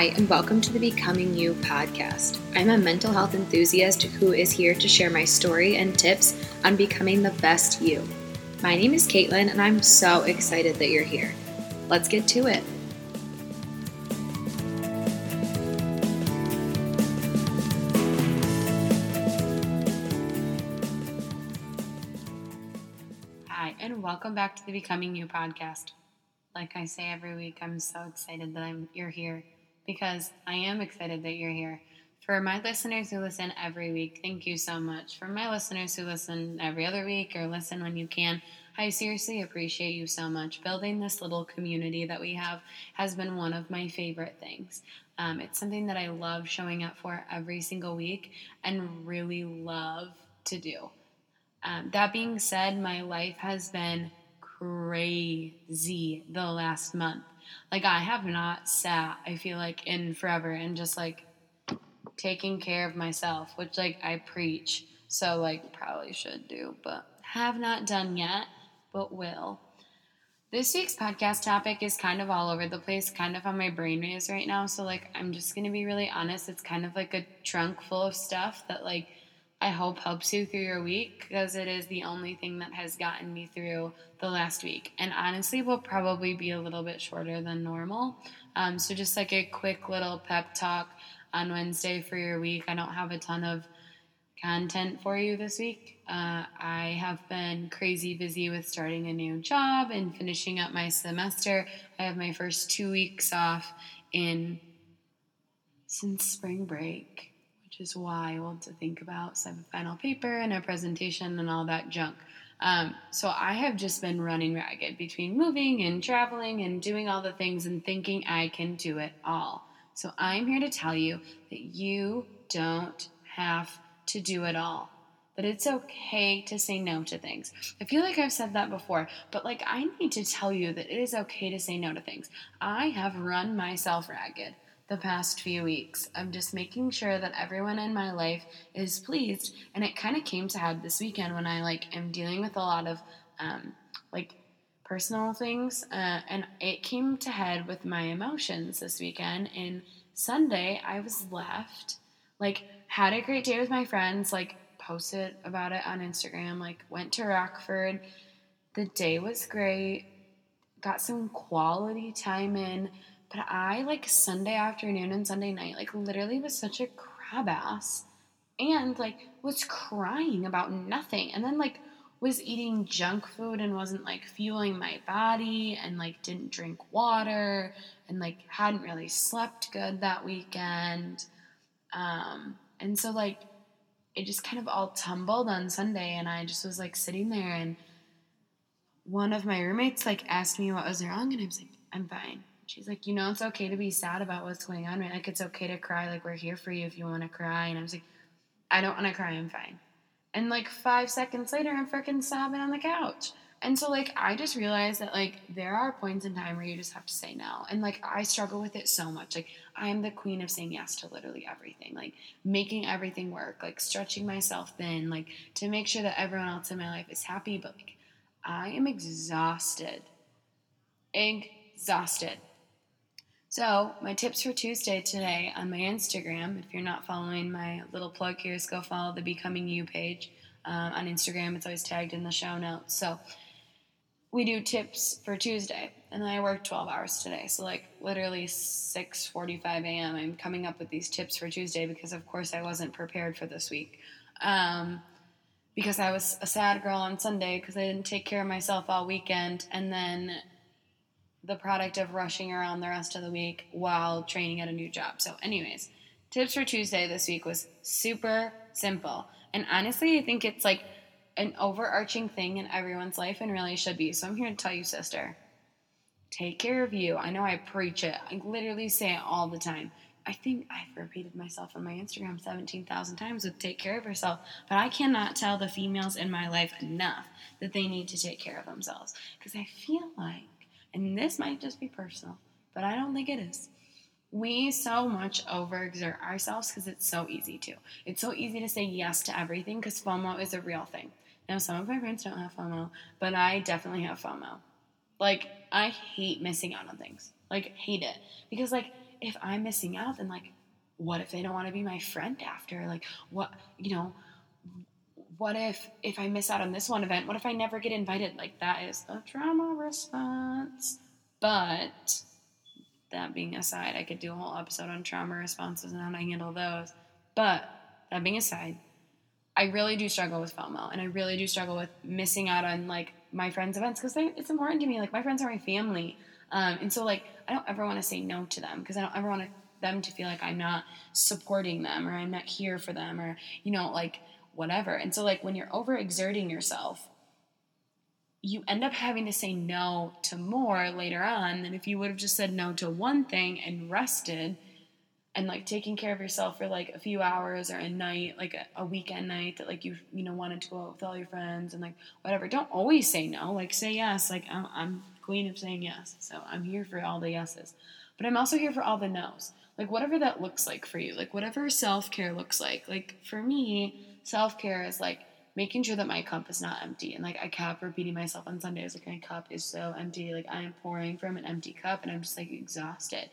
Hi, and welcome to the Becoming You podcast. I'm a mental health enthusiast who is here to share my story and tips on becoming the best you. My name is Caitlin, and I'm so excited that you're here. Let's get to it. Hi, and welcome back to the Becoming You podcast. Like I say every week, I'm so excited that I'm you're here because I am excited that you're here. For my listeners who listen every week, thank you so much. For my listeners who listen every other week or listen when you can, I seriously appreciate you so much. Building this little community that we have has been one of my favorite things. Um, it's something that I love showing up for every single week and really love to do. Um, that being said, my life has been crazy the last month. Like, I have not sat, I feel like, in forever and just like taking care of myself, which, like, I preach. So, like, probably should do, but have not done yet, but will. This week's podcast topic is kind of all over the place, kind of on my brainwaves right now. So, like, I'm just to be really honest. It's kind of like a trunk full of stuff that, like, I hope helps you through your week because it is the only thing that has gotten me through the last week. And honestly, will probably be a little bit shorter than normal. Um, so, just like a quick little pep talk on Wednesday for your week. I don't have a ton of content for you this week. Uh, I have been crazy busy with starting a new job and finishing up my semester. I have my first two weeks off in since spring break is wild to think about. A final paper and a presentation and all that junk. Um, so I have just been running ragged between moving and traveling and doing all the things and thinking I can do it all. So I'm here to tell you that you don't have to do it all. That it's okay to say no to things. I feel like I've said that before, but like I need to tell you that it is okay to say no to things. I have run myself ragged the past few weeks of just making sure that everyone in my life is pleased. And it kind of came to head this weekend when I like am dealing with a lot of um, like personal things, uh, and it came to head with my emotions this weekend. And Sunday, I was left like had a great day with my friends, like posted about it on Instagram, like went to Rockford. The day was great. Got some quality time in but I like Sunday afternoon and Sunday night, like literally was such a crab ass and like was crying about nothing. And then like was eating junk food and wasn't like fueling my body and like didn't drink water and like hadn't really slept good that weekend. Um, and so like it just kind of all tumbled on Sunday and I just was like sitting there and one of my roommates like asked me what was wrong and I was like, I'm fine. She's like, you know, it's okay to be sad about what's going on, right? Like, it's okay to cry. Like, we're here for you if you want to cry. And I was like, I don't want to cry. I'm fine. And like five seconds later, I'm freaking sobbing on the couch. And so, like, I just realized that, like, there are points in time where you just have to say no. And, like, I struggle with it so much. Like, I'm the queen of saying yes to literally everything, like, making everything work, like, stretching myself thin, like, to make sure that everyone else in my life is happy. But, like, I am exhausted. Exhausted. So, my tips for Tuesday today on my Instagram, if you're not following my little plug here, is go follow the Becoming You page um, on Instagram. It's always tagged in the show notes. So, we do tips for Tuesday, and then I worked 12 hours today. So, like, literally 6.45 a.m., I'm coming up with these tips for Tuesday because, of course, I wasn't prepared for this week. Um, because I was a sad girl on Sunday because I didn't take care of myself all weekend, and then the product of rushing around the rest of the week while training at a new job. So, anyways, tips for Tuesday this week was super simple. And honestly, I think it's like an overarching thing in everyone's life and really should be. So, I'm here to tell you, sister, take care of you. I know I preach it, I literally say it all the time. I think I've repeated myself on my Instagram 17,000 times with take care of yourself, but I cannot tell the females in my life enough that they need to take care of themselves because I feel like and this might just be personal, but I don't think it is. We so much overexert ourselves because it's so easy to. It's so easy to say yes to everything because FOMO is a real thing. Now, some of my friends don't have FOMO, but I definitely have FOMO. Like, I hate missing out on things. Like, hate it. Because, like, if I'm missing out, then like, what if they don't want to be my friend after? Like, what, you know, what if if I miss out on this one event? What if I never get invited? Like that is a trauma response. But that being aside, I could do a whole episode on trauma responses and how to handle those. But that being aside, I really do struggle with FOMO and I really do struggle with missing out on like my friends' events because it's important to me. Like my friends are my family. Um, and so like I don't ever want to say no to them because I don't ever want them to feel like I'm not supporting them or I'm not here for them or you know like whatever. And so like when you're overexerting yourself, you end up having to say no to more later on than if you would have just said no to one thing and rested and like taking care of yourself for like a few hours or a night, like a, a, weekend night that like you you know wanted to go out with all your friends and like whatever. Don't always say no. Like say yes. Like I'm, I'm queen of saying yes, so I'm here for all the yeses, but I'm also here for all the nos. Like whatever that looks like for you. Like whatever self care looks like. Like for me, self care is like making sure that my cup is not empty. And like I kept repeating myself on Sundays, like my cup is so empty. Like I am pouring from an empty cup, and I'm just like exhausted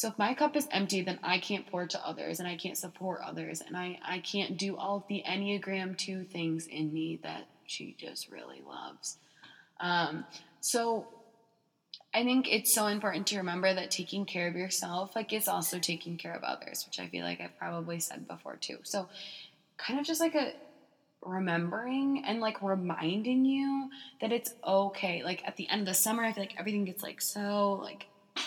so if my cup is empty, then I can't pour to others and I can't support others and I, I can't do all of the Enneagram 2 things in me that she just really loves. Um, so I think it's so important to remember that taking care of yourself, like, is also taking care of others, which I feel like I've probably said before too. So, kind of just like a remembering and like reminding you that it's okay. Like, at the end of the summer, I feel like everything gets like so like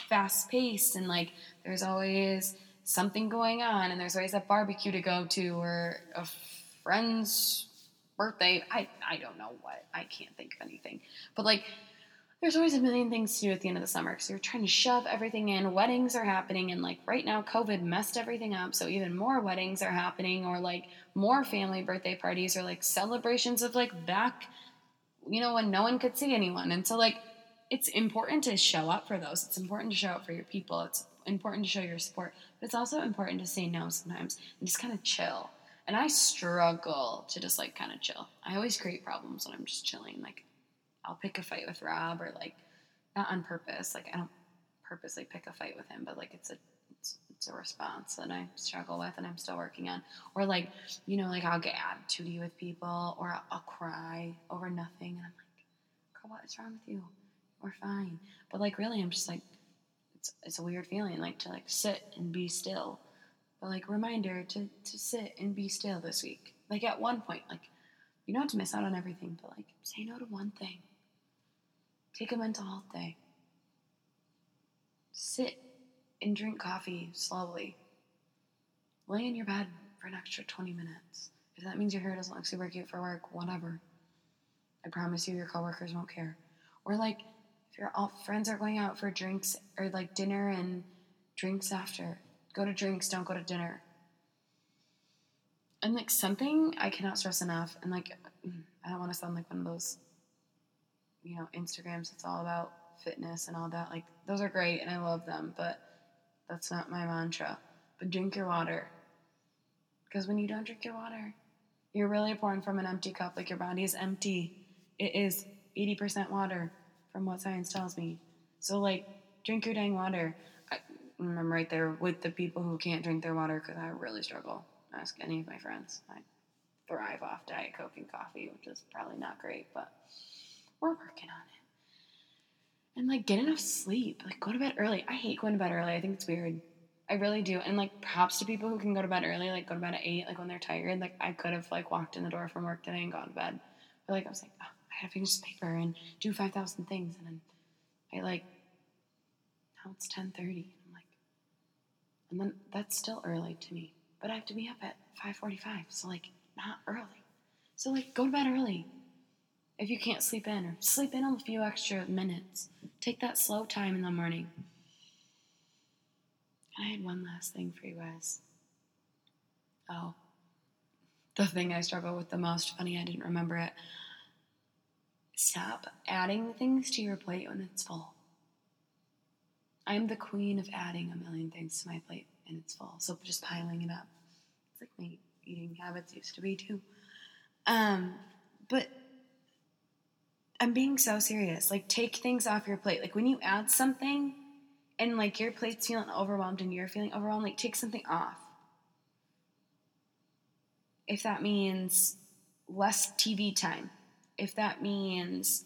fast paced and like there's always something going on and there's always a barbecue to go to or a friend's birthday. I, I don't know what. I can't think of anything. But like there's always a million things to do at the end of the summer because you're trying to shove everything in. Weddings are happening, and like right now, COVID messed everything up. So even more weddings are happening, or like more family birthday parties, or like celebrations of like back, you know, when no one could see anyone. And so like it's important to show up for those. It's important to show up for your people. It's important to show your support, but it's also important to say no sometimes and just kind of chill. And I struggle to just like kind of chill. I always create problems when I'm just chilling. Like I'll pick a fight with Rob or like not on purpose. Like I don't purposely pick a fight with him, but like it's a it's, it's a response that I struggle with and I'm still working on. Or like, you know, like I'll get attitudey with people or I'll, I'll cry over nothing and I'm like, girl, what is wrong with you? we're fine. But like really I'm just like it's it's a weird feeling like to like sit and be still. But like reminder to to sit and be still this week. Like at one point, like you don't have to miss out on everything, but like say no to one thing. Take a mental health day. Sit and drink coffee slowly. Lay in your bed for an extra 20 minutes. If that means your hair doesn't look super cute for work, whatever. I promise you, your coworkers won't care. Or like, if your friends are going out for drinks or like dinner and drinks after, go to drinks, don't go to dinner. And like something I cannot stress enough, and like I don't want to sound like one of those, you know, Instagrams that's all about fitness and all that. Like those are great and I love them, but that's not my mantra. But drink your water. Because when you don't drink your water, you're really pouring from an empty cup. Like your body is empty. It is 80% water from what science tells me. So, like, drink your dang water. I, I'm right there with the people who can't drink their water because I really struggle. Ask any of my friends. I thrive off Diet Coke and coffee, which is probably not great, but we're working on it. And, like, get enough sleep. Like, go to bed early. I hate going to bed early. I think it's weird. I really do. And like props to people who can go to bed early, like go to bed at eight, like when they're tired. Like I could have like walked in the door from work today and gone to bed. But like I was like, oh, I gotta finish this paper and do 5,000 things. And then I like, now it's 10.30. I'm like, and then that's still early to me. But I have to be up at 5.45. So like, not early. So like, go to bed early. If you can't sleep in or sleep in a few extra minutes. Take that slow time in the morning. I had one last thing for you guys. Oh, the thing I struggle with the most. Funny, I didn't remember it. Stop adding things to your plate when it's full. I'm the queen of adding a million things to my plate and it's full. So just piling it up. It's like my eating habits used to be too. Um, but I'm being so serious. Like take things off your plate. Like when you add something, and like your plate's feeling overwhelmed and you're feeling overwhelmed, like take something off. If that means less TV time, if that means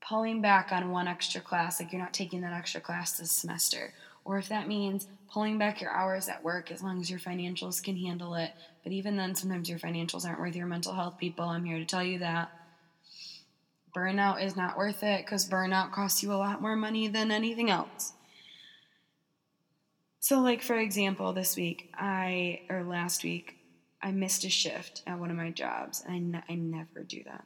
pulling back on one extra class, like you're not taking that extra class this semester, or if that means pulling back your hours at work as long as your financials can handle it. But even then, sometimes your financials aren't worth your mental health, people. I'm here to tell you that. Burnout is not worth it because burnout costs you a lot more money than anything else. So, like, for example, this week, I, or last week, I missed a shift at one of my jobs, and I, ne- I never do that.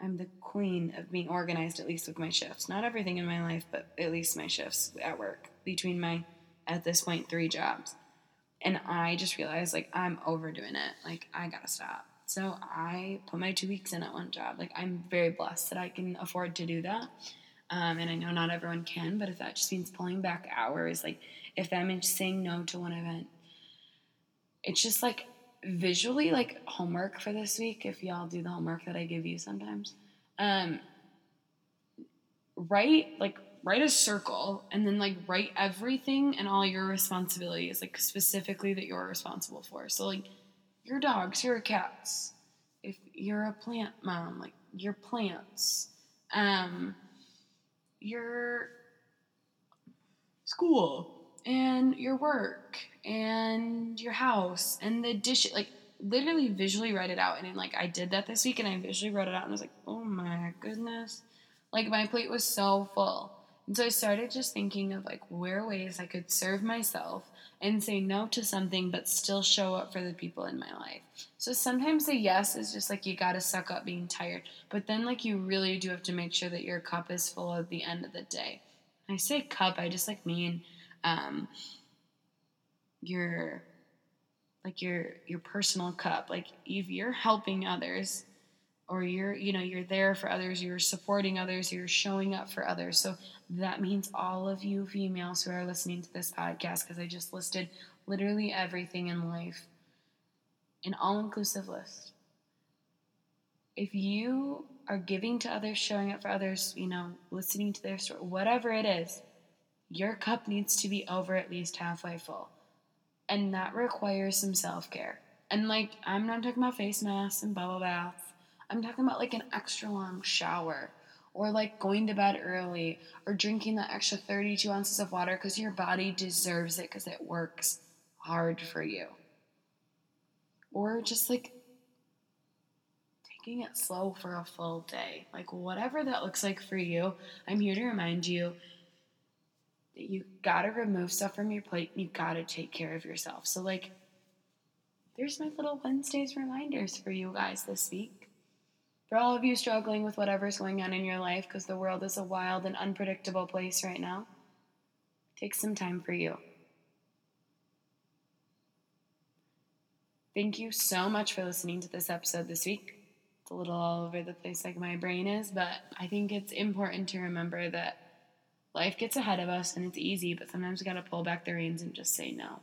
I'm the queen of being organized, at least with my shifts. Not everything in my life, but at least my shifts at work between my, at this point, three jobs. And I just realized, like, I'm overdoing it. Like, I gotta stop. So I put my two weeks in at one job. Like, I'm very blessed that I can afford to do that. Um, and I know not everyone can, but if that just means pulling back hours, like, if that means saying no to one event, it's just like visually like homework for this week if y'all do the homework that I give you sometimes. Um write like write a circle and then like write everything and all your responsibilities like specifically that you're responsible for. So like your dogs, your cats. If you're a plant mom, like your plants. Um your school and your work and your house and the dish like literally visually write it out and then, like I did that this week and I visually wrote it out and I was like, "Oh my goodness." Like my plate was so full. And so I started just thinking of like where ways I could serve myself and say no to something but still show up for the people in my life. So sometimes the yes is just like you got to suck up being tired, but then like you really do have to make sure that your cup is full at the end of the day. I say cup, I just like mean um, your like your your personal cup. Like if you're helping others or you're you know you're there for others, you're supporting others, you're showing up for others. So that means all of you females who are listening to this podcast because I just listed literally everything in life. An all-inclusive list. If you are giving to others, showing up for others, you know, listening to their story, whatever it is, your cup needs to be over at least halfway full. And that requires some self care. And like, I'm not talking about face masks and bubble baths. I'm talking about like an extra long shower or like going to bed early or drinking that extra 32 ounces of water because your body deserves it because it works hard for you. Or just like taking it slow for a full day. Like, whatever that looks like for you, I'm here to remind you that you gotta remove stuff from your plate and you gotta take care of yourself. So, like, there's my little Wednesdays reminders for you guys this week. For all of you struggling with whatever's going on in your life, because the world is a wild and unpredictable place right now, take some time for you. Thank you so much for listening to this episode this week. It's a little all over the place like my brain is, but I think it's important to remember that life gets ahead of us and it's easy, but sometimes we got to pull back the reins and just say no.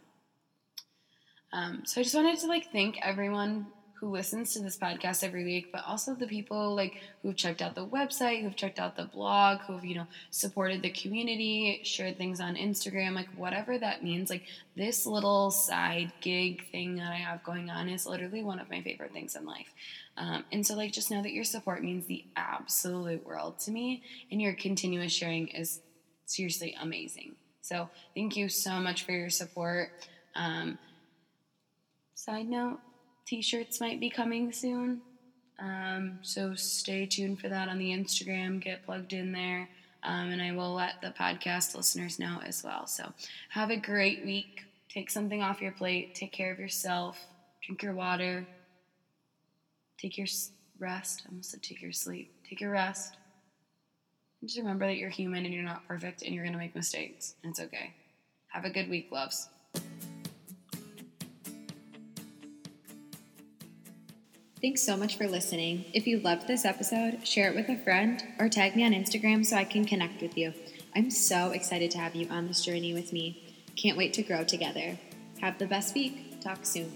Um, so I just wanted to like thank everyone who listens to this podcast every week, but also the people like who've checked out the website, who've checked out the blog, who've you know supported the community, shared things on Instagram, like whatever that means. Like this little side gig thing that I have going on is literally one of my favorite things in life. Um, and so like just know that your support means the absolute world to me, and your continuous sharing is seriously amazing. So thank you so much for your support. Um, side note, t-shirts might be coming soon. Um, so stay tuned for that on the Instagram. Get plugged in there. Um, and I will let the podcast listeners know as well. So have a great week. Take something off your plate. Take care of yourself. Drink your water. Take your rest. I almost said take your sleep. Take your rest. Just remember that you're human and you're not perfect and you're going to make mistakes. And it's okay. Have a good week, loves. Thanks so much for listening. If you loved this episode, share it with a friend or tag me on Instagram so I can connect with you. I'm so excited to have you on this journey with me. Can't wait to grow together. Have the best week. Talk soon.